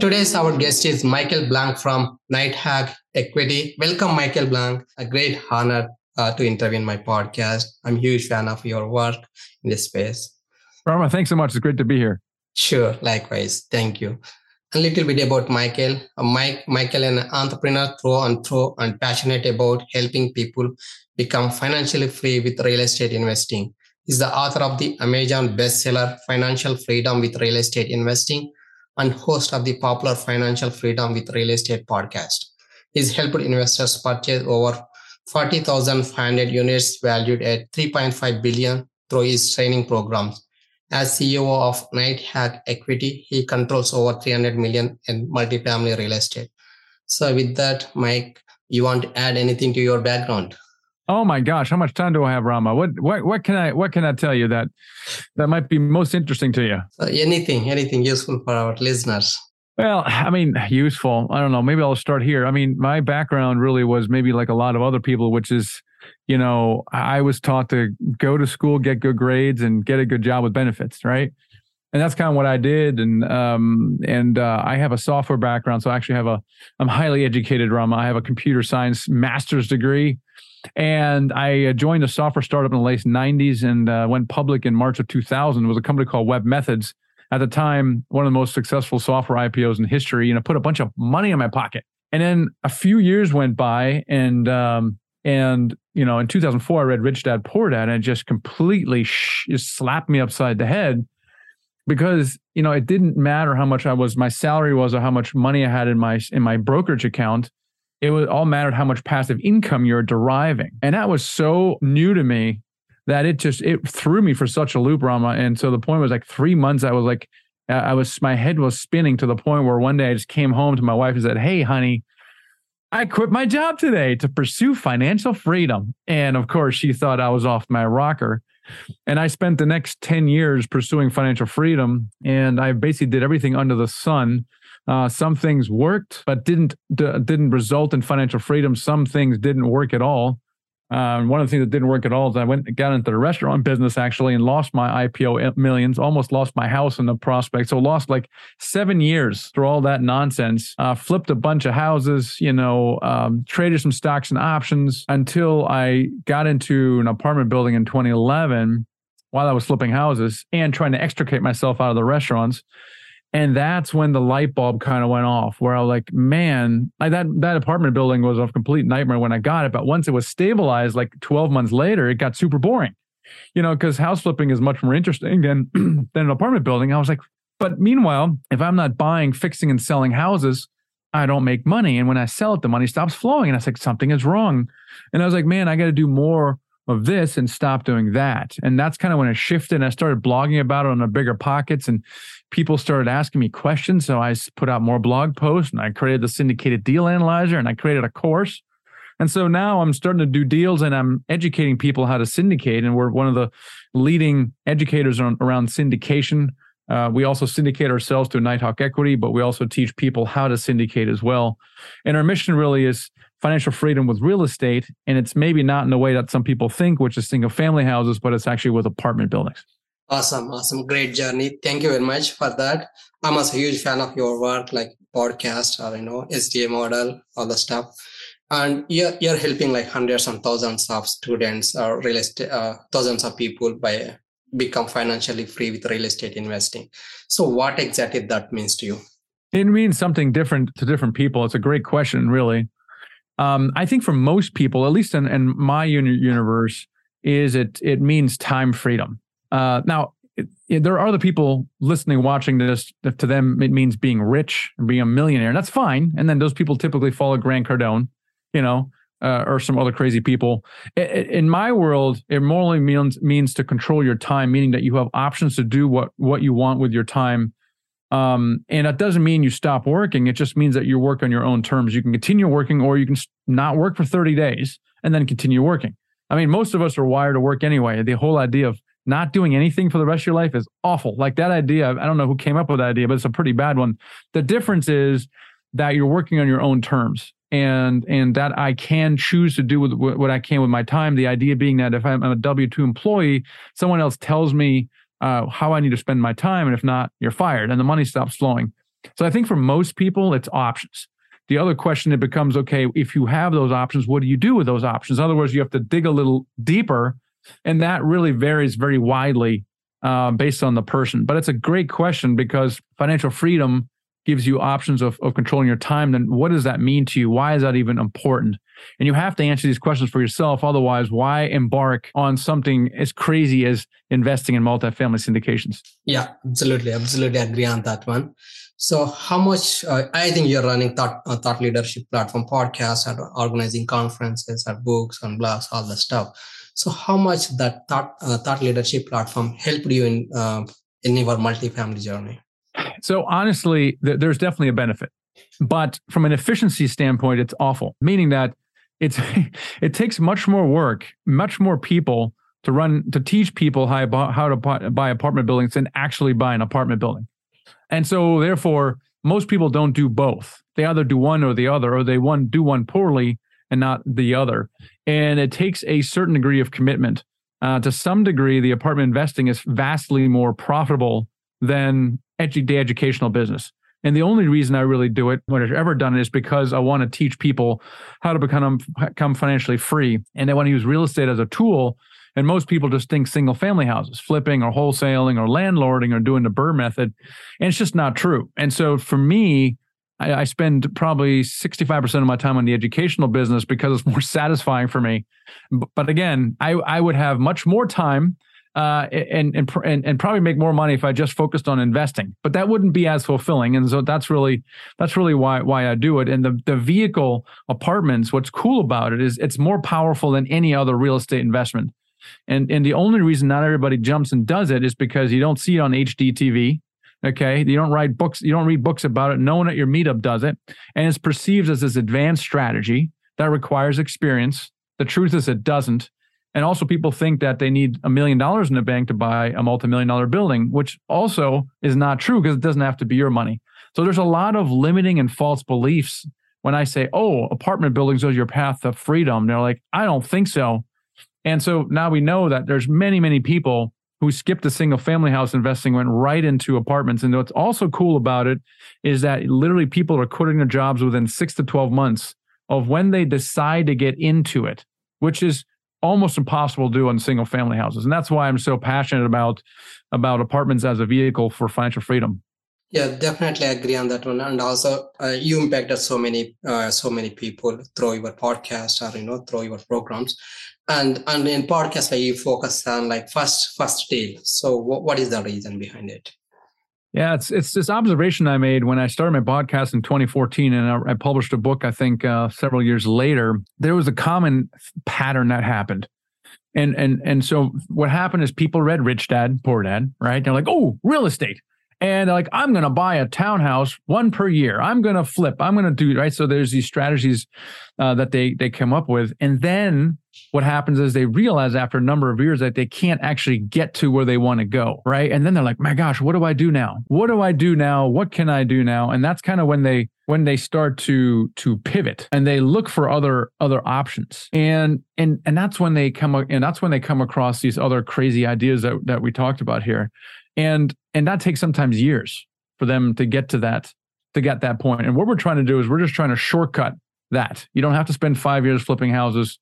Today's our guest is Michael Blank from Nighthawk Equity. Welcome, Michael Blank. A great honor uh, to interview in my podcast. I'm a huge fan of your work in this space. Rama, thanks so much. It's great to be here. Sure, likewise. Thank you. A little bit about Michael. Uh, Mike, Michael, an entrepreneur through and through and passionate about helping people become financially free with real estate investing. He's the author of the Amazon bestseller Financial Freedom with Real Estate Investing and host of the popular Financial Freedom with Real Estate podcast. He's helped investors purchase over 40,500 units valued at 3.5 billion through his training programs. As CEO of Nighthawk Equity, he controls over 300 million in multifamily real estate. So with that, Mike, you want to add anything to your background? Oh my gosh, how much time do I have, Rama? What what what can I what can I tell you that that might be most interesting to you? Uh, anything, anything useful for our listeners. Well, I mean, useful. I don't know. Maybe I'll start here. I mean, my background really was maybe like a lot of other people, which is, you know, I was taught to go to school, get good grades, and get a good job with benefits, right? and that's kind of what I did. And um, and uh, I have a software background, so I actually have a I'm highly educated. Rama. I have a computer science master's degree, and I uh, joined a software startup in the late 90s and uh, went public in March of 2000. It was a company called webMethods. At the time, one of the most successful software IPOs in history. You know, put a bunch of money in my pocket. And then a few years went by, and um, and you know, in 2004, I read Rich Dad Poor Dad, and it just completely sh- just slapped me upside the head because you know it didn't matter how much I was my salary was or how much money I had in my in my brokerage account it was all mattered how much passive income you're deriving. And that was so new to me that it just it threw me for such a loop, Rama. And so the point was like three months, I was like, I was my head was spinning to the point where one day I just came home to my wife and said, Hey, honey, I quit my job today to pursue financial freedom. And of course, she thought I was off my rocker. And I spent the next 10 years pursuing financial freedom. And I basically did everything under the sun uh, some things worked, but didn't d- didn't result in financial freedom. Some things didn't work at all. Uh, one of the things that didn't work at all is I went got into the restaurant business actually and lost my IPO millions, almost lost my house in the prospect. So lost like seven years through all that nonsense. Uh, flipped a bunch of houses, you know, um, traded some stocks and options until I got into an apartment building in 2011 while I was flipping houses and trying to extricate myself out of the restaurants. And that's when the light bulb kind of went off, where I was like, man, I, that that apartment building was a complete nightmare when I got it. But once it was stabilized, like 12 months later, it got super boring. You know, because house flipping is much more interesting than than an apartment building. I was like, but meanwhile, if I'm not buying, fixing, and selling houses, I don't make money. And when I sell it, the money stops flowing. And I was like, something is wrong. And I was like, man, I got to do more of this and stop doing that. And that's kind of when it shifted. And I started blogging about it on the BiggerPockets and people started asking me questions. So I put out more blog posts and I created the syndicated deal analyzer and I created a course. And so now I'm starting to do deals and I'm educating people how to syndicate. And we're one of the leading educators on, around syndication. Uh, we also syndicate ourselves through Nighthawk Equity, but we also teach people how to syndicate as well. And our mission really is financial freedom with real estate. And it's maybe not in the way that some people think, which is single family houses, but it's actually with apartment buildings. Awesome, awesome, great journey. Thank you very much for that. I'm a huge fan of your work, like podcast or you know SDA model, all the stuff. And you're you're helping like hundreds and thousands of students or real estate, uh, thousands of people by become financially free with real estate investing. So, what exactly that means to you? It means something different to different people. It's a great question, really. Um, I think for most people, at least in, in my universe, is it it means time freedom. Uh, now, it, it, there are other people listening, watching this. To them, it means being rich and being a millionaire. And that's fine. And then those people typically follow Grant Cardone, you know, uh, or some other crazy people. in my world, it morally means means to control your time, meaning that you have options to do what what you want with your time Um, and that doesn't mean you stop working. It just means that you work on your own terms. You can continue working or you can not work for 30 days and then continue working. I mean, most of us are wired to work anyway. The whole idea of not doing anything for the rest of your life is awful. Like that idea, I don't know who came up with that idea, but it's a pretty bad one. The difference is that you're working on your own terms and and that I can choose to do with what I can with my time. The idea being that if I'm a W two employee, someone else tells me uh, how I need to spend my time, and if not, you're fired, and the money stops flowing. So I think for most people, it's options. The other question it becomes okay, if you have those options, what do you do with those options? In other words, you have to dig a little deeper, and that really varies very widely uh, based on the person. But it's a great question because financial freedom gives you options of, of controlling your time, then what does that mean to you? Why is that even important? And you have to answer these questions for yourself. Otherwise, why embark on something as crazy as investing in multifamily syndications? Yeah, absolutely. Absolutely agree on that one. So, how much uh, I think you're running thought, uh, thought leadership platform podcasts and organizing conferences and books and blogs, all the stuff. So, how much that thought, uh, thought leadership platform helped you in uh, in your multifamily journey? So honestly, th- there's definitely a benefit, but from an efficiency standpoint, it's awful. Meaning that it's it takes much more work, much more people to run to teach people how how to buy apartment buildings than actually buy an apartment building. And so therefore, most people don't do both. They either do one or the other, or they one do one poorly and not the other. And it takes a certain degree of commitment. Uh, to some degree, the apartment investing is vastly more profitable than edu- the educational business. And the only reason I really do it, when I've ever done it, is because I want to teach people how to become become financially free, and I want to use real estate as a tool. And most people just think single family houses, flipping or wholesaling or landlording or doing the BRRRR method, and it's just not true. And so for me, I, I spend probably sixty five percent of my time on the educational business because it's more satisfying for me. But, again, I I would have much more time uh, and, and and and probably make more money if I just focused on investing. But that wouldn't be as fulfilling, and so that's really that's really why why I do it. And the the vehicle apartments, what's cool about it is it's more powerful than any other real estate investment. And and the only reason not everybody jumps and does it is because you don't see it on HGTV. Okay, you don't write books, you don't read books about it. No one at your meetup does it, and it's perceived as this advanced strategy that requires experience. The truth is, it doesn't. And also, people think that they need a million dollars in the bank to buy a multi-million dollar building, which also is not true because it doesn't have to be your money. So there's a lot of limiting and false beliefs when I say, "Oh, apartment buildings are your path to freedom." They're like, "I don't think so." And so now we know that there's many, many people who skipped the single family house investing went right into apartments. And what's also cool about it is that literally people are quitting their jobs within six to 12 months of when they decide to get into it, which is almost impossible to do on single family houses. And that's why i'm so passionate about about apartments as a vehicle for financial freedom. Yeah definitely agree on that one. And also uh, you impacted so many uh, so many people through your podcast or you know through your programs and and in podcast you focus on like first first deal so what, what is the reason behind it yeah, it's it's this observation I made when I started my podcast in 2014, and I, I published a book. I think uh, several years later, there was a common pattern that happened, and and and so what happened is people read Rich Dad Poor Dad, right? They're like, oh, real estate, and like I'm going to buy a townhouse one per year. I'm going to flip. I'm going to do right. So there's these strategies uh, that they they come up with, and then what happens is they realize after a number of years that they can't actually get to where they want to go, right? And then they're like, "My gosh, what do I do now? What do I do now? What can I do now?" And that's kind of when they when they start to to pivot and they look for other other options. And and and that's when they come and that's when they come across these other crazy ideas that that we talked about here and and that takes sometimes years for them to get to that to get that point. And what we're trying to do is we're just trying to shortcut that. You don't have to spend five years flipping houses.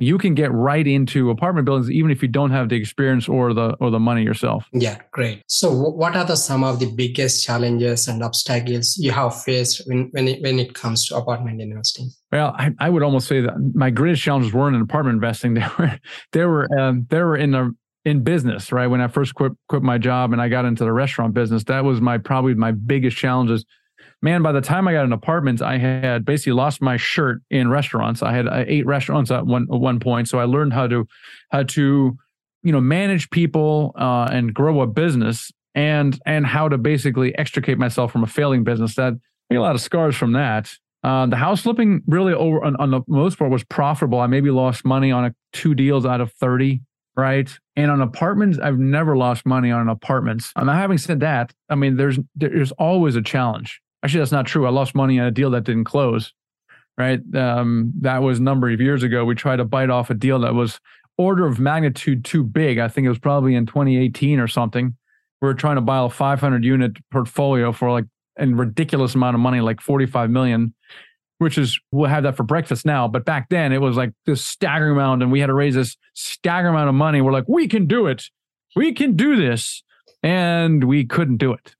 You can get right into apartment buildings even if you don't have the experience or the or the money yourself. Yeah great. So what are the some of the biggest challenges and obstacles you have faced when when it, when it comes to apartment investing? Well I, I would almost say that my greatest challenges weren't in apartment investing. They were they were um, they were in the in business, right? When I first quit quit my job and I got into the restaurant business, that was my probably my biggest challenges. Man, by the time I got an apartment, I had basically lost my shirt in restaurants. I had uh, eight restaurants at one at one point, so I learned how to how to you know manage people uh, and grow a business. and and how to basically extricate myself from a failing business. That I got a lot of scars from that. Uh, the house flipping really over on, on, the most part was profitable. I maybe lost money on a, two deals out of 30, right? And on apartments, I've never lost money on apartments. And having said that, I mean, there's there's always a challenge. Actually, that's not true. I lost money on a deal that didn't close, right? Um, that was a number of years ago. We tried to bite off a deal that was order of magnitude too big. I think it was probably in 2018 or something. We were trying to buy a 500 unit portfolio for like a ridiculous amount of money, like 45 million which is we'll have that for breakfast now. But back then it was like this staggering amount, and we had to raise this staggering amount of money. We're like, we can do it, we can do this, and we couldn't do it.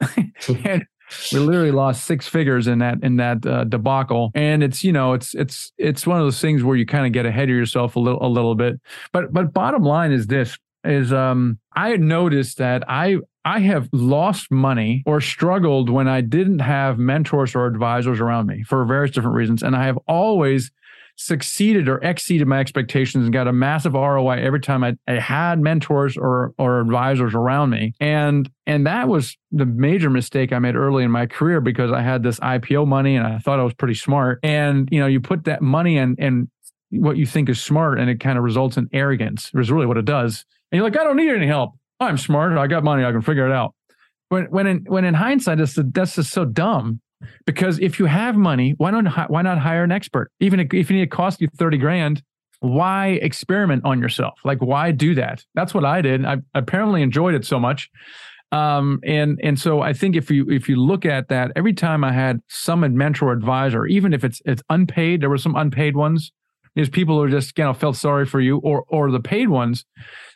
and we literally lost six figures in that in that uh, debacle. And it's you know it's it's it's one of those things where you kind of get ahead of yourself a little a little bit. But but bottom line is this: is um I noticed that I I have lost money or struggled when I didn't have mentors or advisors around me for various different reasons. And I have always succeeded or exceeded my expectations and got a massive ROI every time I, I, had mentors or or advisors around me. And and that was the major mistake I made early in my career because I had this IPO money and I thought I was pretty smart. And you know, you put that money in and what you think is smart and it kind of results in arrogance, is really what it does. And you're like, I don't need any help. I'm smart. I got money. I can figure it out. When when in when in hindsight, that's that's just so dumb. Because if you have money, why don't why not hire an expert? Even if, if it cost you thirty grand, why experiment on yourself? Like why do that? That's what I did. I apparently enjoyed it so much. Um, and and so I think if you if you look at that, every time I had some mentor advisor, even if it's it's unpaid, there were some unpaid ones. There's people who just you know felt sorry for you, or or the paid ones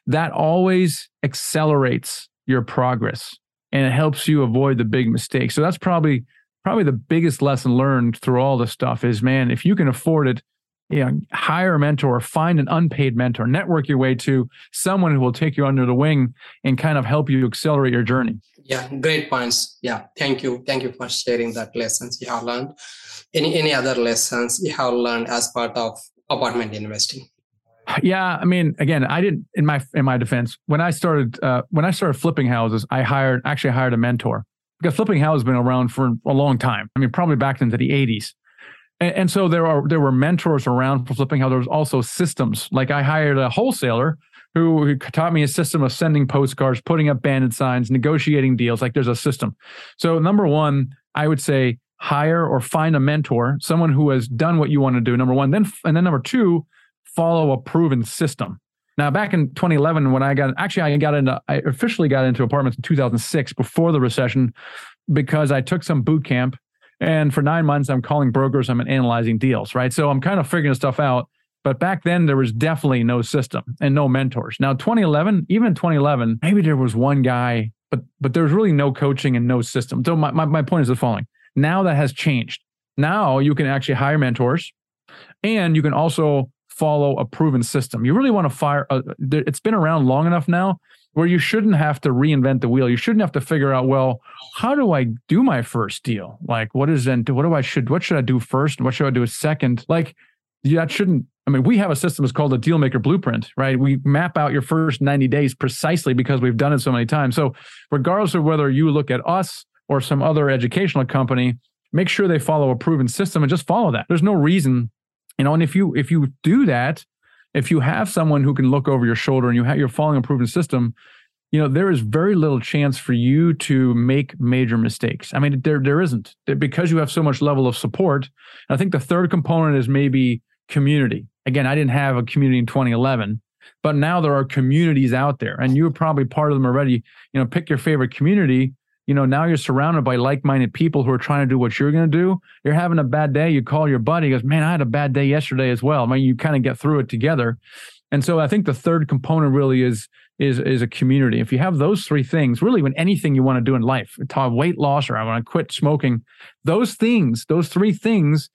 that always accelerates your progress and it helps you avoid the big mistakes. So that's probably probably the biggest lesson learned through all this stuff is man, if you can afford it, you know, hire a mentor, find an unpaid mentor, network your way to someone who will take you under the wing and kind of help you accelerate your journey. Yeah, great points. Yeah, thank you. Thank you for sharing that lessons you have learned. Any any other lessons you have learned as part of apartment investing? Yeah, I mean, again, I didn't in my in my defense when I started uh, when I started flipping houses, I hired actually hired a mentor because flipping houses has been around for a long time. I mean, probably back into the '80s, and, and so there are there were mentors around for flipping houses. There was also systems. Like I hired a wholesaler who, who taught me a system of sending postcards, putting up bandit signs, negotiating deals. Like there's a system. So number one, I would say hire or find a mentor, someone who has done what you want to do. Number one, then and then number two follow a proven system. Now, back in 2011, when I got actually, I got into, I officially got into apartments in 2006 before the recession because I took some boot camp. And for nine months, I'm calling brokers, I'm analyzing deals, right? So I'm kind of figuring stuff out. But back then, there was definitely no system and no mentors. Now, 2011, even in 2011, maybe there was one guy, but but there was really no coaching and no system. So my, my, my point is the following. Now that has changed. Now you can actually hire mentors and you can also follow a proven system. You really want to fire. A, uh, it's been around long enough now where you shouldn't have to reinvent the wheel. You shouldn't have to figure out, well, how do I do my first deal? Like, what is then? What do I should? What should I do first? And what should I do second? Like, that shouldn't. I mean, we have a system. It's called a Dealmaker Blueprint, right? We map out your first 90 days precisely because we've done it so many times. So, regardless of whether you look at us or some other educational company, make sure they follow a proven system and just follow that. There's no reason you know and if you if you do that if you have someone who can look over your shoulder and you have you're following a proven system you know there is very little chance for you to make major mistakes. I mean there there isn't. Because you have so much level of support i think the third component is maybe community. Again i didn't have a community in 2011 but now there are communities out there and you're probably part of them already. You know pick your favorite community you know, now you're surrounded by like-minded people who are trying to do what you're going to do. You're having a bad day. You call your buddy. He goes, "Man, I had a bad day yesterday as well." I mean, you kind of get through it together. And so I think the third component really is is is a community. If you have those three things, really, when anything you want to do in life, weight loss or I want to quit smoking, those things, those three things,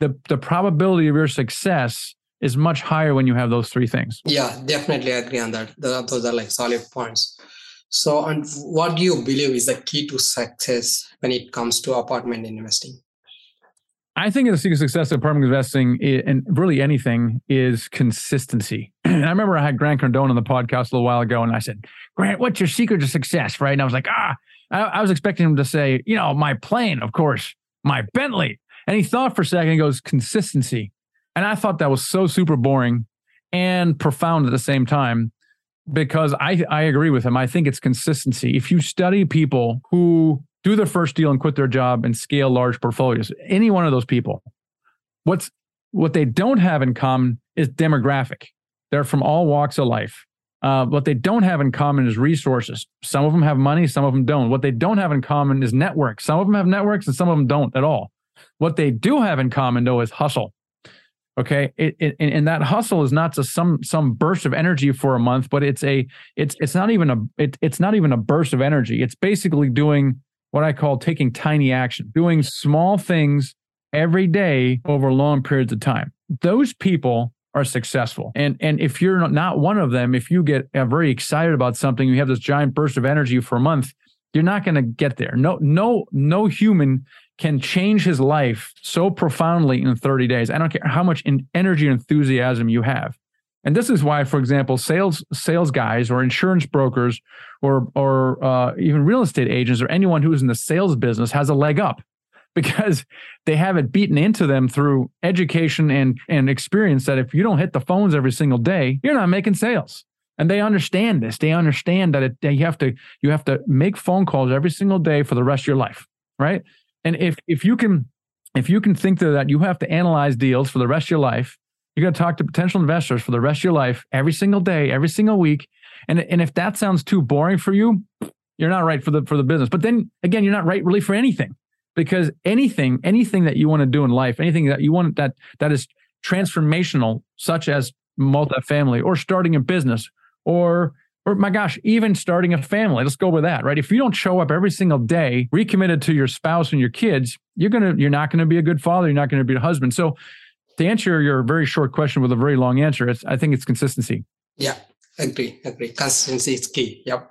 the the probability of your success is much higher when you have those three things. Yeah, definitely agree on that. Those are like solid points. So, and what do you believe is the key to success when it comes to apartment investing? I think the secret success of apartment investing and really anything is consistency. And I remember I had Grant Cardone on the podcast a little while ago, and I said, Grant, what's your secret to success? Right. And I was like, ah, I, I was expecting him to say, you know, my plane, of course, my Bentley. And he thought for a second, he goes, consistency. And I thought that was so super boring and profound at the same time because I, I agree with him. I think it's consistency. If you study people who do their first deal and quit their job and scale large portfolios, any one of those people, what's what they don't have in common is demographic. They're from all walks of life. Uh, what they don't have in common is resources. Some of them have money, some of them don't. What they don't have in common is networks. Some of them have networks and some of them don't at all. What they do have in common, though, is hustle. Okay, it, it, and that hustle is not just some some burst of energy for a month, but it's a it's it's not even a it, it's not even a burst of energy. It's basically doing what I call taking tiny action, doing small things every day over long periods of time. Those people are successful. And and if you're not one of them, if you get uh, very excited about something, you have this giant burst of energy for a month, you're not going to get there. No no no human can change his life so profoundly in 30 days. I don't care how much energy and enthusiasm you have. And this is why, for example, sales sales guys or insurance brokers or or uh, even real estate agents or anyone who's in the sales business has a leg up because they have it beaten into them through education and and experience that if you don't hit the phones every single day, you're not making sales. And they understand this. They understand that it, you have to you have to make phone calls every single day for the rest of your life, right? And if if you can if you can think that you have to analyze deals for the rest of your life, you're going to talk to potential investors for the rest of your life every single day, every single week. And and if that sounds too boring for you, you're not right for the for the business. But then again, you're not right really for anything because anything anything that you want to do in life, anything that you want that that is transformational, such as multifamily or starting a business or or my gosh, even starting a family. Let's go with that, right? If you don't show up every single day, recommitted to your spouse and your kids, you're gonna you're not gonna be a good father. You're not gonna be a husband. So, to answer your very short question with a very long answer, I think it's consistency. Yeah, agree, agree. Consistency is key. Yep.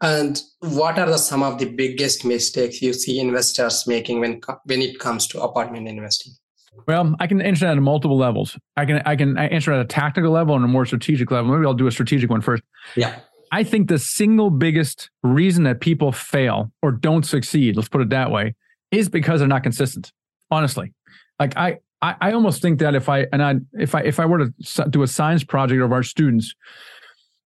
And what are the some of the biggest mistakes you see investors making when when it comes to apartment investing? Well, I can answer that at multiple levels. I can I can answer at a tactical level and a more strategic level. Maybe I'll do a strategic one first. Yeah. I think the single biggest reason that people fail or don't succeed, let's put it that way, is because they're not consistent. Honestly, like I, I, I almost think that if I and I if I if I were to do a science project of our students,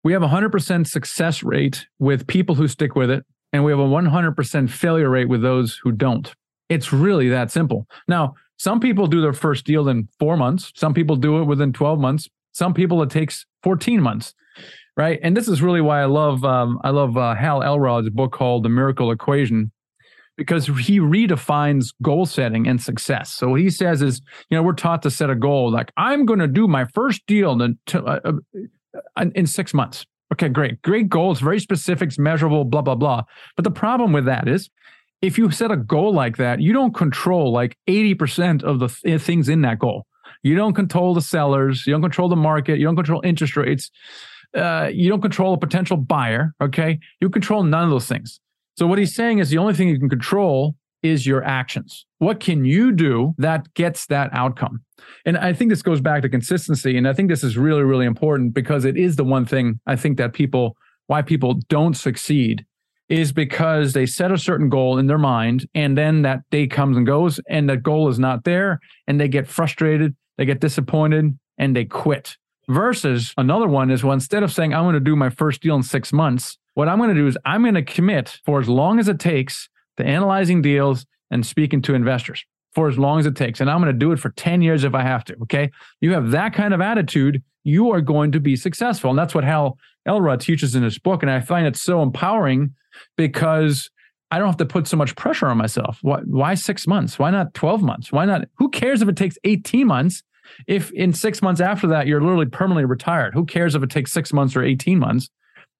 we have a hundred percent success rate with people who stick with it, and we have a one hundred percent failure rate with those who don't. It's really that simple. Now, some people do their first deal in four months. Some people do it within 12 months. Some people it takes 14 months. Right. And this is really why I love um, I love uh, Hal Elrod's book called The Miracle Equation because he redefines goal setting and success. So what he says is, you know, we're taught to set a goal like I'm going to do my first deal in, uh, uh, in six months. Okay, great, great goal. It's very specific, measurable, blah blah blah. But the problem with that is if you set a goal like that, you don't control like 80% of the th- things in that goal. You don't control the sellers, you don't control the market, you don't control interest rates, uh, you don't control a potential buyer. Okay. You control none of those things. So, what he's saying is the only thing you can control is your actions. What can you do that gets that outcome? And I think this goes back to consistency. And I think this is really, really important because it is the one thing I think that people, why people don't succeed is because they set a certain goal in their mind and then that day comes and goes and that goal is not there and they get frustrated, they get disappointed and they quit. Versus another one is well, instead of saying, I'm going to do my first deal in six months, what I'm going to do is I'm going to commit for as long as it takes to analyzing deals and speaking to investors for as long as it takes. And I'm going to do it for 10 years if I have to. Okay. You have that kind of attitude, you are going to be successful. And that's what Hal Elrod teaches in his book. And I find it so empowering because I don't have to put so much pressure on myself. Why, why six months? Why not 12 months? Why not? Who cares if it takes 18 months? If in six months after that, you're literally permanently retired, who cares if it takes six months or 18 months?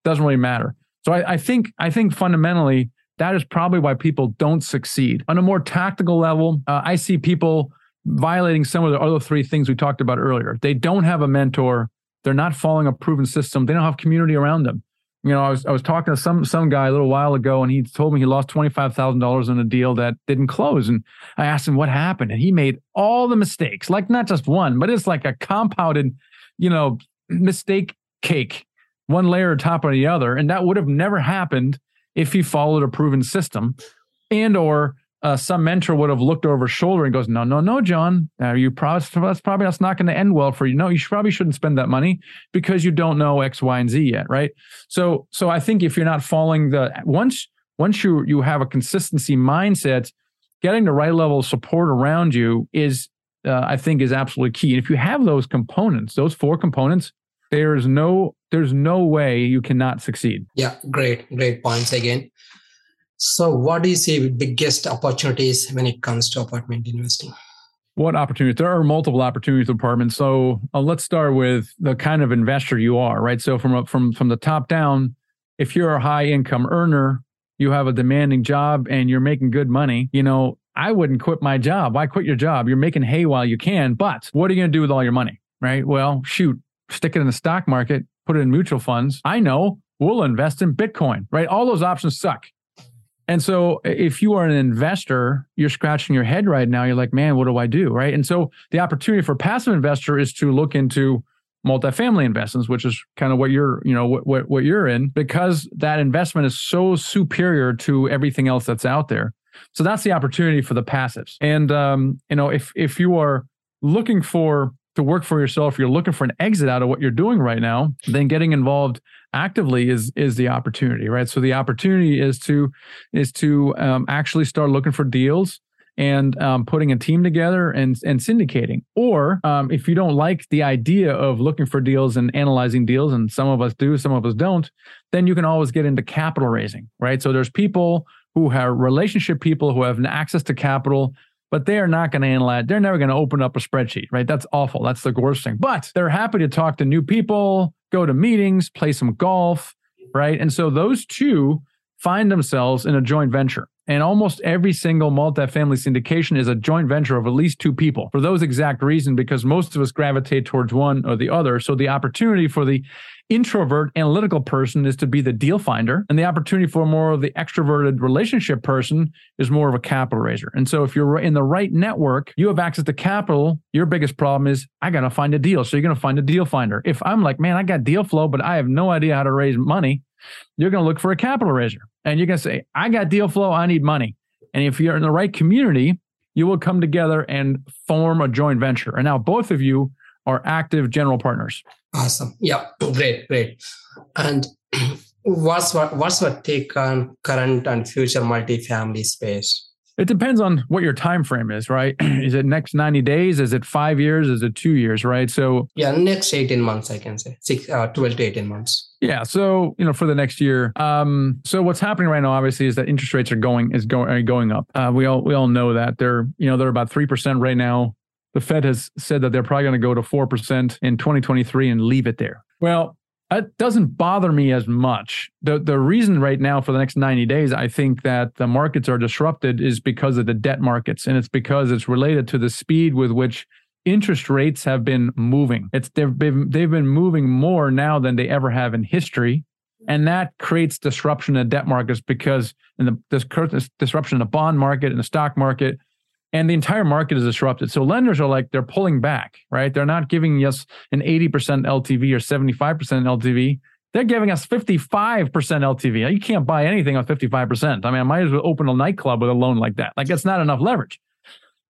Doesn't really matter. So I, I think, I think fundamentally, that is probably why people don't succeed. On a more tactical level, uh, I see people violating some of the other three things we talked about earlier. They don't have a mentor. They're not following a proven system. They don't have community around them you know, I was I was talking to some some guy a little while ago, and he told me he lost twenty five thousand dollars on a deal that didn't close. And I asked him what happened, and he made all the mistakes, like not just one, but it's like a compounded, you know, mistake cake, one layer on top of the other, and that would have never happened if he followed a proven system and or uh, some mentor would have looked over his shoulder and goes, "No, no, no, John, uh, you probably that's probably that's not going to end well for you. No, you should, probably shouldn't spend that money because you don't know X, Y, and Z yet, right? So, so I think if you're not following the once once you you have a consistency mindset, getting the right level of support around you is, uh, I think, is absolutely key. And if you have those components, those four components, there is no there's no way you cannot succeed. Yeah, great, great points again. So, what do you see biggest opportunities when it comes to apartment investing? What opportunities? There are multiple opportunities apartments. So uh, let's start with the kind of investor you are, right? So from from from the top down, if you're a high income earner, you have a demanding job and you're making good money, you know, I wouldn't quit my job. Why quit your job? You're making hay while you can, but what are you going to do with all your money, right? Well, shoot, stick it in the stock market, put it in mutual funds. I know we'll invest in Bitcoin, right? All those options suck. And so if you are an investor, you're scratching your head right now. You're like, man, what do I do? Right. And so the opportunity for a passive investor is to look into multifamily investments, which is kind of what you're, you know, what, what, what you're in, because that investment is so superior to everything else that's out there. So that's the opportunity for the passives. And um, you know, if if you are looking for to work for yourself, you're looking for an exit out of what you're doing right now, then getting involved actively is is the opportunity, right? So the opportunity is to is to um, actually start looking for deals and um, putting a team together and and syndicating. Or um, if you don't like the idea of looking for deals and analyzing deals, and some of us do, some of us don't, then you can always get into capital raising, right? So there's people who have relationship people who have access to capital but they are not going to analyze. They're never going to open up a spreadsheet, right? That's awful. That's the worst thing. But they're happy to talk to new people, go to meetings, play some golf, right? And so those two find themselves in a joint venture. And almost every single multifamily syndication is a joint venture of at least two people for those exact reasons, because most of us gravitate towards one or the other. So the opportunity for the introvert analytical person is to be the deal finder and the opportunity for more of the extroverted relationship person is more of a capital raiser. And so if you're in the right network you have access to capital your biggest problem is i gotta find a deal. So you're gonna find a deal finder. If i'm like man i got deal flow but i have no idea how to raise money you're gonna look for a capital raiser and you're gonna say i got deal flow i need money and if you're in the right community you will come together and form a joint venture and now both of you are active general partners Awesome. Yeah, great, great. And what's what what's your take on current and future multifamily space? It depends on what your time frame is, right? is it next 90 days? Is it five years? Is it two years, right? So yeah, next 18 months, I can say six, uh, 12 to 18 months. Yeah. So, you know, for the next year. Um, so what's happening right now, obviously, is that interest rates are going is going are going up. Uh, we all we all know that they're, you know, they're about three percent right now the Fed has said that they're probably going to go to 4% in 2023 and leave it there. Well, it doesn't bother me as much. The the reason right now for the next 90 days I think that the markets are disrupted is because of the debt markets and it's because it's related to the speed with which interest rates have been moving. It's they've been they've been moving more now than they ever have in history. And that creates disruption in the debt markets because in the this disruption in the bond market and the stock market and the entire market is disrupted. So lenders are like they're pulling back, right? They're not giving us an 80% LTV or 75% LTV. They're giving us 55% LTV. You can't buy anything on 55%. I mean, I might as well open a nightclub with a loan like that. Like it's not enough leverage.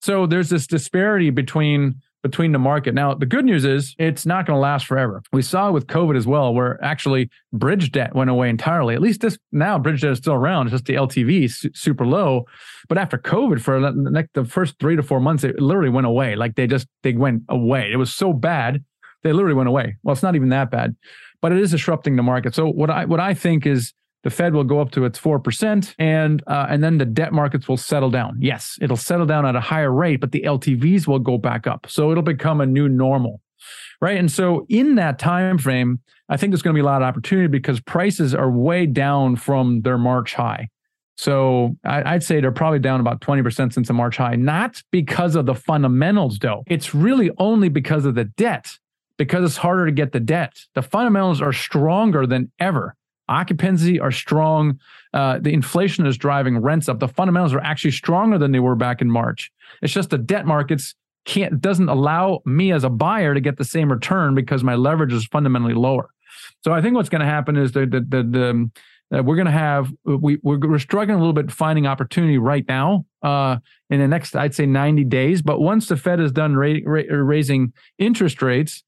So there's this disparity between between the market. Now, the good news is it's not going to last forever. We saw with COVID as well, where actually bridge debt went away entirely. At least this now bridge debt is still around. Just the LTV is super low. But after COVID, for the, next, the first three to four months, it literally went away. Like they just they went away. It was so bad they literally went away. Well, it's not even that bad, but it is disrupting the market. So what I what I think is the Fed will go up to its four percent, and uh, and then the debt markets will settle down. Yes, it'll settle down at a higher rate, but the LTVs will go back up. So it'll become a new normal, right? And so in that time frame, I think there's going to be a lot of opportunity because prices are way down from their March high. So I'd say they're probably down about 20% since the March high, not because of the fundamentals, though. It's really only because of the debt, because it's harder to get the debt. The fundamentals are stronger than ever occupancy are strong. Uh, the inflation is driving rents up. The fundamentals are actually stronger than they were back in March. It's just the debt markets can't doesn't allow me as a buyer to get the same return because my leverage is fundamentally lower. So I think what's going to happen is the the the, the Uh, we're going to have we we're, we're, struggling a little bit finding opportunity right now uh, in the next I'd say 90 days. But once the Fed is done ra- ra- raising interest rates,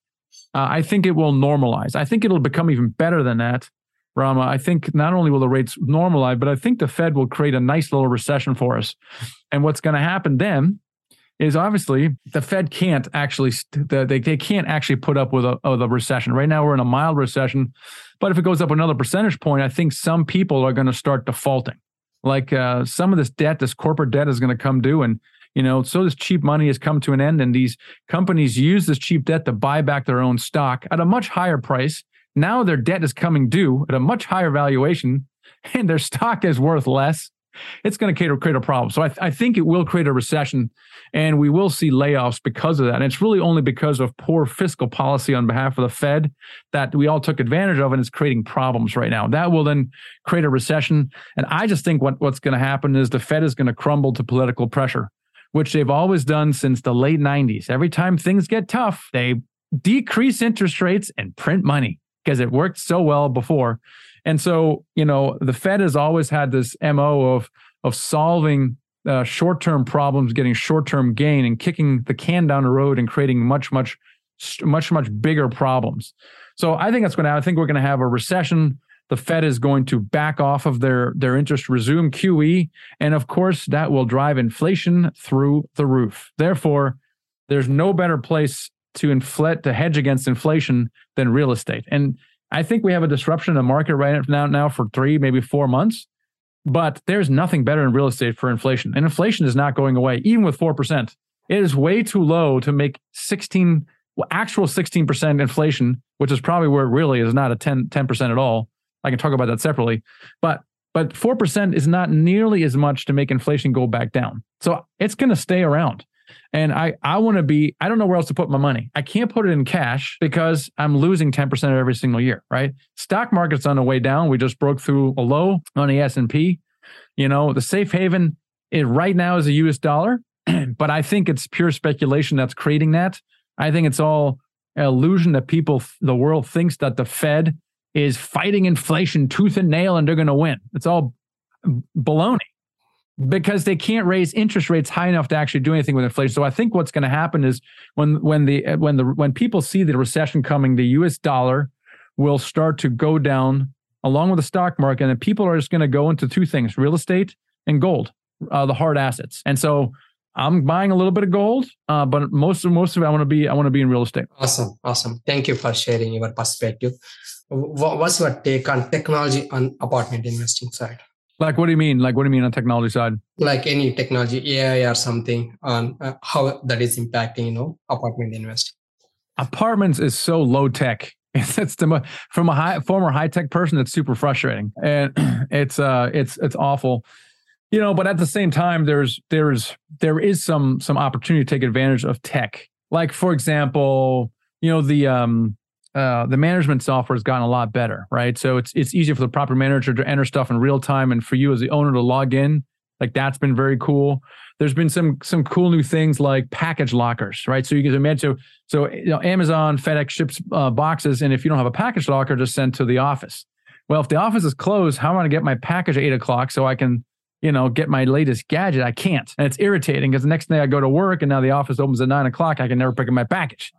uh, I think it will normalize. I think it'll become even better than that, Rama. I think not only will the rates normalize, but I think the Fed will create a nice little recession for us. And what's going to happen then is obviously the Fed can't actually they they can't actually put up with a, with a recession. Right now we're in a mild recession, but if it goes up another percentage point, I think some people are going to start defaulting. Like uh, some of this debt, this corporate debt is going to come due, and you know, so this cheap money has come to an end, and these companies use this cheap debt to buy back their own stock at a much higher price. Now their debt is coming due at a much higher valuation, and their stock is worth less it's going to create a problem. So I, th- I, think it will create a recession and we will see layoffs because of that. And it's really only because of poor fiscal policy on behalf of the Fed that we all took advantage of and it's creating problems right now. That will then create a recession. And I just think what, what's going to happen is the Fed is going to crumble to political pressure, which they've always done since the late 90s. Every time things get tough, they decrease interest rates and print money because it worked so well before. And so, you know, the Fed has always had this MO of of solving uh, short-term problems, getting short-term gain, and kicking the can down the road and creating much, much, much, much bigger problems. So I think that's going to. I think we're going to have a recession. The Fed is going to back off of their their interest, resume QE, and of course that will drive inflation through the roof. Therefore, there's no better place to inflate to hedge against inflation than real estate. And I think we have a disruption in the market right now, now for three, maybe four months. But there's nothing better in real estate for inflation. And inflation is not going away, even with 4%. It is way too low to make 16, well, actual 16% inflation, which is probably where it really is not a 10, 10% at all. I can talk about that separately. But but 4% is not nearly as much to make inflation go back down. So it's going to stay around. And I, I want to be, I don't know where else to put my money. I can't put it in cash because I'm losing 10% every single year, right? Stock market's on the way down. We just broke through a low on the S&P. You know, the safe haven it right now is a US dollar, but I think it's pure speculation that's creating that. I think it's all illusion that people, the world thinks that the Fed is fighting inflation tooth and nail and they're going to win. It's all baloney because they can't raise interest rates high enough to actually do anything with inflation. So I think what's going to happen is when when the when the when people see the recession coming, the U.S. dollar will start to go down along with the stock market, and people are just going to go into two things: real estate and gold, uh, the hard assets. And so I'm buying a little bit of gold, uh, but most of most of it I want to be I want to be in real estate. Awesome, awesome. Thank you for sharing your perspective. What's your take on technology on apartment investing side? Like, what do you mean? Like, what do you mean on technology side? Like any technology, AI or something, on uh, how that is impacting, you know, apartment investing. Apartments is so low tech. It's the from a high former high tech person. It's super frustrating, and it's uh, it's it's awful. You know, but at the same time, there's there's there is some some opportunity to take advantage of tech. Like, for example, you know the um uh, the management software has gotten a lot better, right? So it's it's easier for the property manager to enter stuff in real time, and for you as the owner to log in. Like that's been very cool. There's been some some cool new things like package lockers, right? So you can imagine so so you know, Amazon, FedEx ships uh, boxes, and if you don't have a package locker, just send to the office. Well, if the office is closed, how am I going to get my package at eight o'clock so I can you know, get my latest gadget. I can't. And it's irritating because the next day I go to work and now the office opens at nine o'clock. I can never pick up my package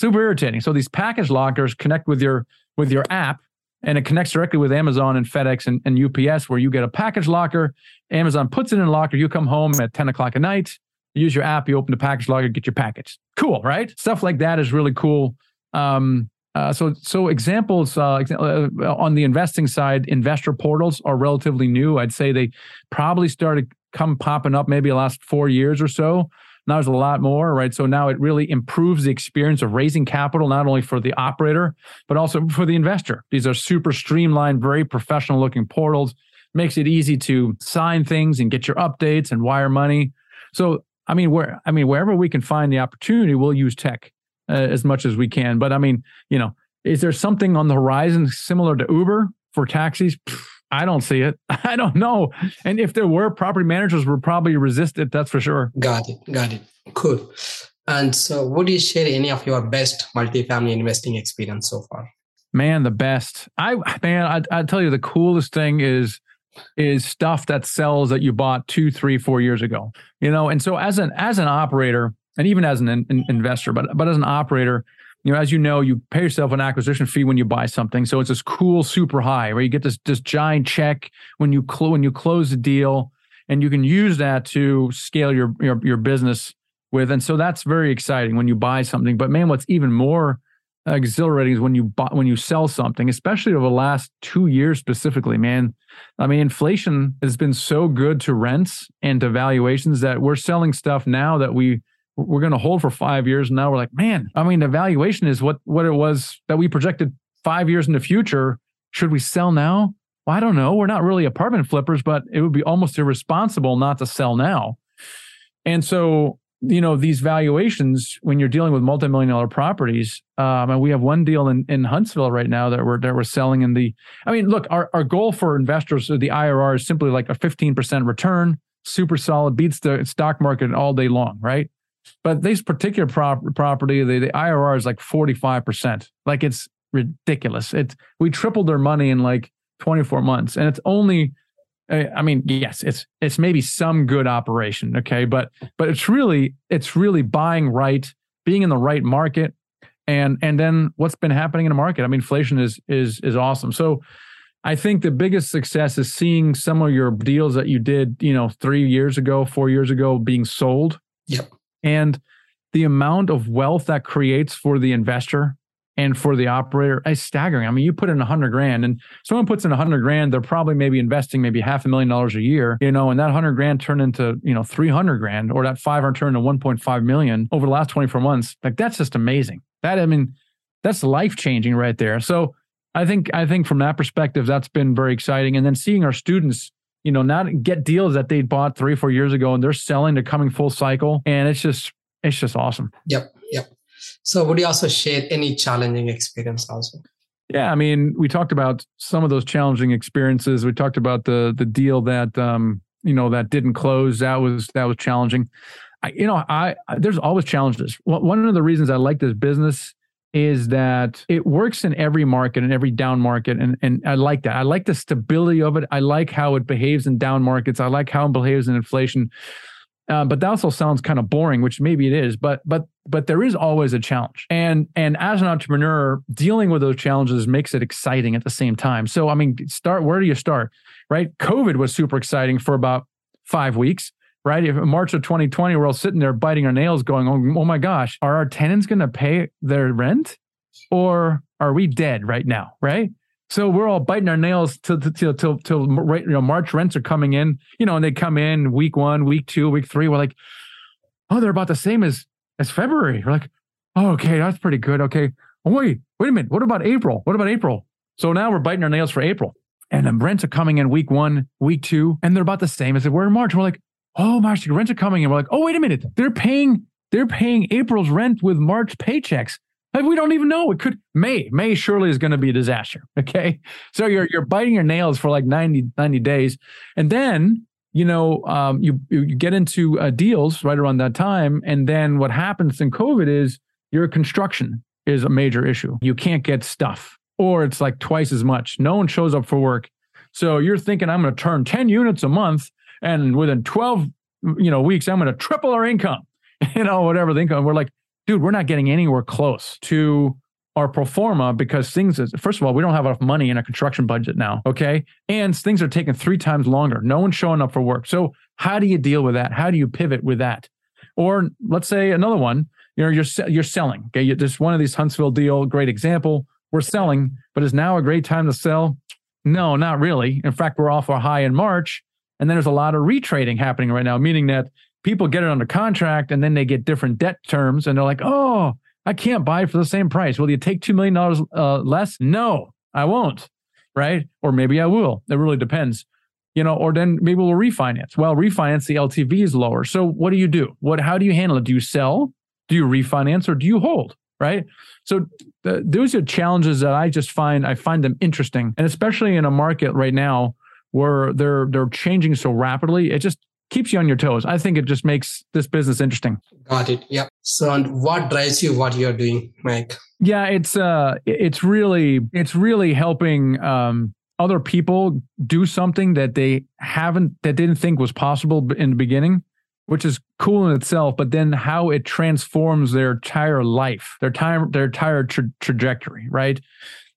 super irritating. So these package lockers connect with your with your app, and it connects directly with Amazon and FedEx and, and UPS, where you get a package locker. Amazon puts it in a locker. You come home at ten o'clock at night. You use your app. You open the package locker, get your package. Cool, right? Stuff like that is really cool. Um, uh, so, so examples uh, uh, on the investing side, investor portals are relatively new. I'd say they probably started come popping up maybe the last four years or so. Now there's a lot more, right? So now it really improves the experience of raising capital, not only for the operator, but also for the investor. These are super streamlined, very professional looking portals. Makes it easy to sign things and get your updates and wire money. So, I mean, where I mean, wherever we can find the opportunity, we'll use tech uh, as much as we can. But I mean, you know, is there something on the horizon similar to Uber for taxis? Pfft, I don't see it. I don't know. And if there were, property managers would probably resist it. That's for sure. Got it. Got it. Cool. And so, would you share any of your best multifamily investing experience so far? Man, the best. I man, I I tell you, the coolest thing is is stuff that sells that you bought two, three, four years ago. You know, and so as an as an operator, and even as an in, investor, but but as an operator, you know, as you know, you pay yourself an acquisition fee when you buy something. So it's this cool super high where you get this this giant check when you cl- when you close the deal, and you can use that to scale your your your business with. And so that's very exciting when you buy something. But man, what's even more exhilarating is when you buy when you sell something, especially over the last two years specifically. Man, I mean, inflation has been so good to rents and to valuations that we're selling stuff now that we we're going to hold for five years. And now we're like, man, I mean, the valuation is what what it was that we projected five years in the future. Should we sell now? Well, I don't know. We're not really apartment flippers, but it would be almost irresponsible not to sell now. And so, you know, these valuations when you're dealing with multi-million dollar properties, um, and we have one deal in, in Huntsville right now that we're that we're selling in the. I mean, look, our, our goal for investors, the IRR is simply like a 15% return, super solid, beats the stock market all day long, right? But this particular prop- property, the, the IRR is like 45%. Like it's ridiculous. It's we tripled their money in like 24 months. And it's only I mean, yes, it's it's maybe some good operation, okay, but but it's really it's really buying right, being in the right market, and and then what's been happening in the market. I mean, inflation is is is awesome. So I think the biggest success is seeing some of your deals that you did, you know, three years ago, four years ago, being sold. Yep. And the amount of wealth that creates for the investor and for the operator is staggering. I mean, you put in a hundred grand and someone puts in a hundred grand, they're probably maybe investing maybe half a million dollars a year, you know, and that hundred grand turned into, you know, 300 grand or that 500 turned to 1.5 million over the last 24 months. Like that's just amazing. That, I mean, that's life changing right there. So I think, I think from that perspective, that's been very exciting. And then seeing our students, you know, not get deals that they bought three, four years ago and they're selling, they're coming full cycle. And it's just, it's just awesome. Yep. Yep. So would you also share any challenging experience also? Yeah, I mean, we talked about some of those challenging experiences. We talked about the the deal that um, you know that didn't close. That was that was challenging. I, you know, I, I there's always challenges. One of the reasons I like this business is that it works in every market and every down market and and I like that. I like the stability of it. I like how it behaves in down markets. I like how it behaves in inflation. Uh, but that also sounds kind of boring, which maybe it is. But but but there is always a challenge, and and as an entrepreneur, dealing with those challenges makes it exciting at the same time. So I mean, start where do you start? Right, COVID was super exciting for about five weeks. Right, if in March of 2020, we're all sitting there biting our nails, going, "Oh, oh my gosh, are our tenants going to pay their rent, or are we dead right now?" Right, so we're all biting our nails till till till till right, you know March rents are coming in, you know, and they come in week one, week two, week three. We're like, oh, they're about the same as as February. We're like, oh, okay, that's pretty good. Okay, oh, wait, wait a minute. What about April? What about April? So now we're biting our nails for April, and the rents are coming in week one, week two, and they're about the same as they were in March. We're like, oh, March, the rents are coming And We're like, oh, wait a minute, they're paying they're paying April's rent with March paychecks. Like we don't even know. It could May. May surely is going to be a disaster. Okay. So you're you're biting your nails for like 90, 90 days. And then, you know, um, you you get into uh, deals right around that time. And then what happens in COVID is your construction is a major issue. You can't get stuff, or it's like twice as much. No one shows up for work. So you're thinking I'm going to turn 10 units a month and within 12 you know weeks I'm going to triple our income. You know, whatever the income. We're like, dude, we're not getting anywhere close to our pro forma because things is first of all we don't have enough money in our construction budget now okay? And things are taking three times longer. No one's showing up for work. So how do you deal with that? How do you pivot with that? Or let's say another one you know you're you're selling okay? You, this one of these huntsville deal great example. We're selling but is now a great time to sell? No not really. In fact we're off our high in march and then there's a lot of retrading happening right now meaning that people get it under contract and then they get different debt terms and they're like, oh, I can't buy for the same price. Will you take $2 million uh, less? No, I won't. Right. Or maybe I will. It really depends. You know, or then maybe we'll refinance. Well, refinance, the LTV is lower. So what do you do? What, how do you handle it? Do you sell? Do you refinance or do you hold? Right. So those are challenges that I just find, I find them interesting. And especially in a market right now where they're, they're changing so rapidly, it just, keeps you on your toes. I think it just makes this business interesting. Got it. Yep. So, and what drives you? What you're doing, Mike? Yeah, it's uh, it's really it's really helping um, other people do something that they haven't that didn't think was possible in the beginning which is cool in itself, but then how it transforms their entire life, their time, their entire tra- trajectory, right?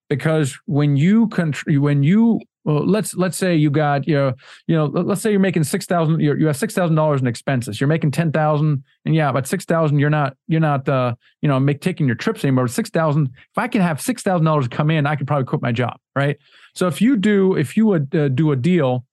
Because when you contr- when you well, let's let's say you got you know you know let's say you're making six thousand you have six thousand dollars in expenses. You're making ten thousand and yeah but six thousand you're not you're not uh you know make taking your trips anymore six thousand if I can have six thousand dollars come in I could probably quit my job right? So if you do if you would uh, do a deal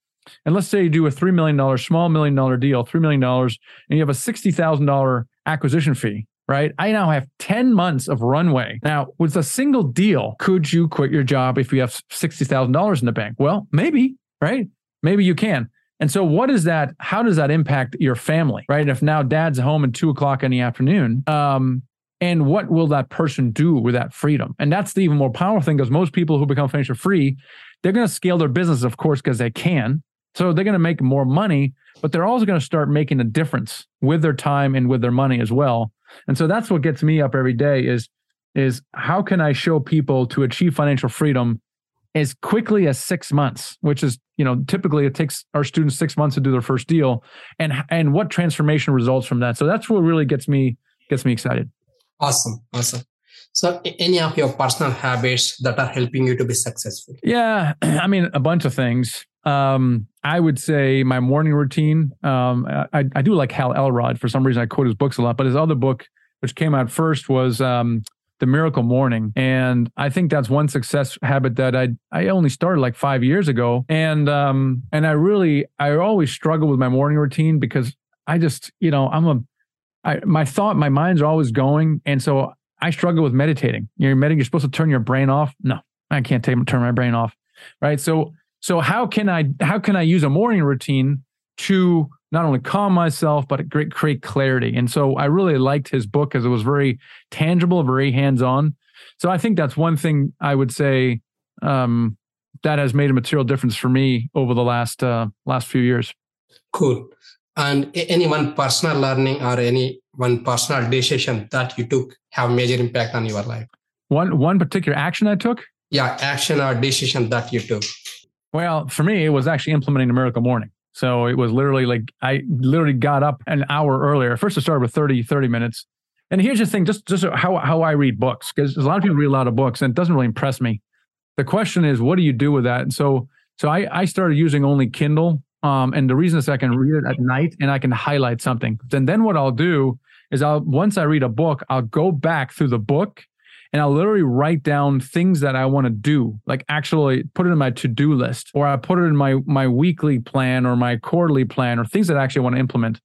and let's say you do a $3 million, small million dollar deal, $3 million, and you have a $60,000 acquisition fee, right? I now have 10 months of runway. Now, with a single deal, could you quit your job if you have $60,000 in the bank? Well, maybe, right? Maybe you can. And so, what is that? How does that impact your family, right? If now dad's home at two o'clock in the afternoon, um, and what will that person do with that freedom? And that's the even more powerful thing because most people who become financial free, they're going to scale their business, of course, because they can. So they're going to make more money, but they're also going to start making a difference with their time and with their money as well. And so that's what gets me up every day is is how can I show people to achieve financial freedom as quickly as 6 months, which is, you know, typically it takes our students 6 months to do their first deal and and what transformation results from that. So that's what really gets me gets me excited. Awesome. Awesome. So, any of your personal habits that are helping you to be successful? Yeah, I mean, a bunch of things. Um, I would say my morning routine. Um, I, I do like Hal Elrod. For some reason, I quote his books a lot, but his other book, which came out first, was um, The Miracle Morning, and I think that's one success habit that I I only started like five years ago, and um, and I really I always struggle with my morning routine because I just you know I'm a I, my thought, my mind's always going, and so I struggle with meditating. You're meditating. You're supposed to turn your brain off. No, I can't take, turn my brain off. Right. So so how can I how can I use a morning routine to not only calm myself but create, create clarity? And so I really liked his book because it was very tangible, very hands on. So I think that's one thing I would say um, that has made a material difference for me over the last uh, last few years. Cool. And any one personal learning or any one personal decision that you took have major impact on your life? One one particular action I took? Yeah, action or decision that you took. Well, for me, it was actually implementing the miracle morning. So it was literally like I literally got up an hour earlier. First, I started with 30, 30 minutes. And here's the thing, just just how how I read books, because a lot of people read a lot of books and it doesn't really impress me. The question is, what do you do with that? And so so I, I started using only Kindle. Um, and the reason is I can read it at night and I can highlight something. Then then what I'll do is I'll once I read a book, I'll go back through the book and I'll literally write down things that I want to do, like actually put it in my to-do list, or I put it in my my weekly plan or my quarterly plan, or things that I actually want to implement.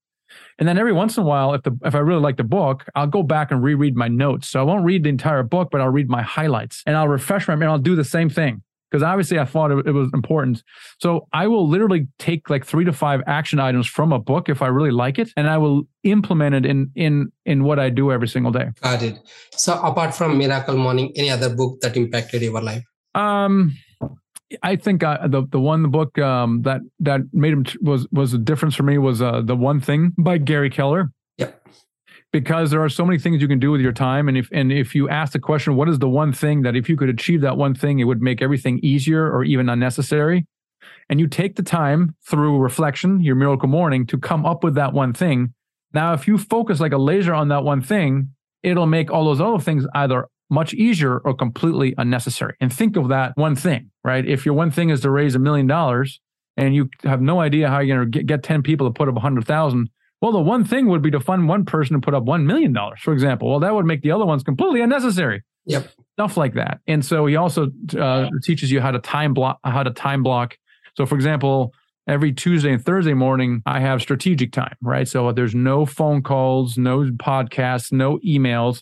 And then every once in a while, if the if I really like the book, I'll go back and reread my notes. So I won't read the entire book, but I'll read my highlights and I'll refresh my and I'll do the same thing because obviously I thought it, it, was important. So I will literally take like three to five action items from a book if I really like it, and I will implement it in in in what I do every single day. Got it. So apart from Miracle Morning, any other book that impacted your life? Um, I think uh, the the one the book um, that that made him was was a difference for me was uh, the one thing by Gary Keller because there are so many things you can do with your time. And if and if you ask the question what is the one thing that if you could achieve that one thing it would make everything easier or even unnecessary? And you take the time through reflection your miracle morning to come up with that one thing. Now if you focus like a laser on that one thing it'll make all those other things either much easier or completely unnecessary. And think of that one thing right? If your one thing is to raise a million dollars and you have no idea how you're going to get 10 people to put up a hundred thousand well, the one thing would be to fund one person to put up $1 million, for example. Well, that would make the other ones completely unnecessary. Yep. Stuff like that. And so he also uh, teaches you how to time block, how to time block. So, for example, every Tuesday and Thursday morning, I have strategic time, right? So there's no phone calls, no podcasts, no emails.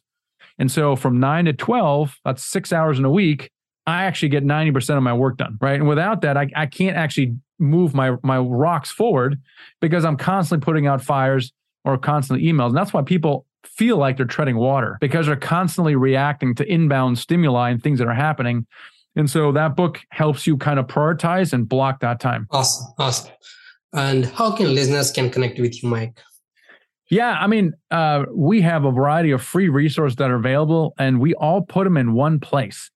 And so from nine to 12, that's six hours in a week. I actually get 90% of my work done, right? And without that, I, I can't actually move my my rocks forward because I'm constantly putting out fires or constantly emails. And that's why people feel like they're treading water because they're constantly reacting to inbound stimuli and things that are happening. And so that book helps you kind of prioritize and block that time. Awesome. Awesome. And how can listeners can connect with you, Mike? Yeah, I mean, uh, we have a variety of free resources that are available, and we all put them in one place,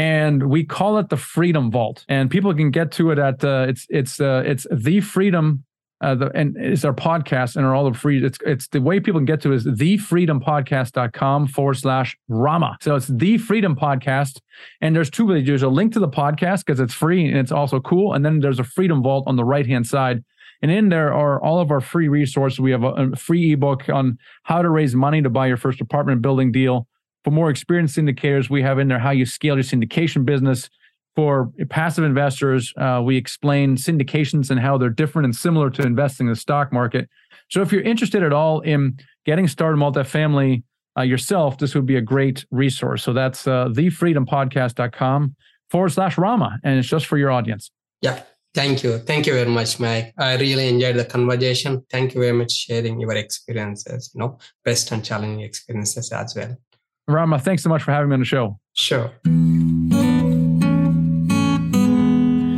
and we call it the Freedom Vault. And people can get to it at uh, it's it's uh, it's the Freedom. Uh, the, and it's our podcast and are all the free. It's it's the way people can get to is thefreedompodcast.com forward slash Rama. So it's the Freedom Podcast, and there's two ways. There's a link to the podcast because it's free and it's also cool, and then there's a Freedom Vault on the right hand side and in there are all of our free resources. We have a free ebook on how to raise money to buy your first apartment building deal. For more experienced syndicators, we have in there how you scale your syndication business. For passive investors, uh, we explain syndications and how they're different and similar to investing in the stock market. So if you're interested at all in getting started multifamily uh, yourself, this would be a great resource. So that's uh, thefreedompodcast.com forward slash Rama, and it's just for your audience. Yeah. Thank you. Thank you very much, Mike. I really enjoyed the conversation. Thank you very much sharing your experiences, you know, best and challenging experiences as well. Rama, thanks so much for having me on the show. Sure.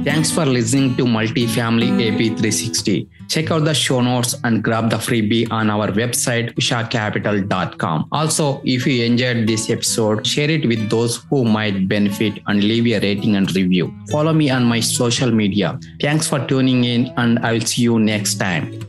Thanks for listening to Multifamily AP360. Check out the show notes and grab the freebie on our website, ushacapital.com. Also, if you enjoyed this episode, share it with those who might benefit and leave a rating and review. Follow me on my social media. Thanks for tuning in, and I will see you next time.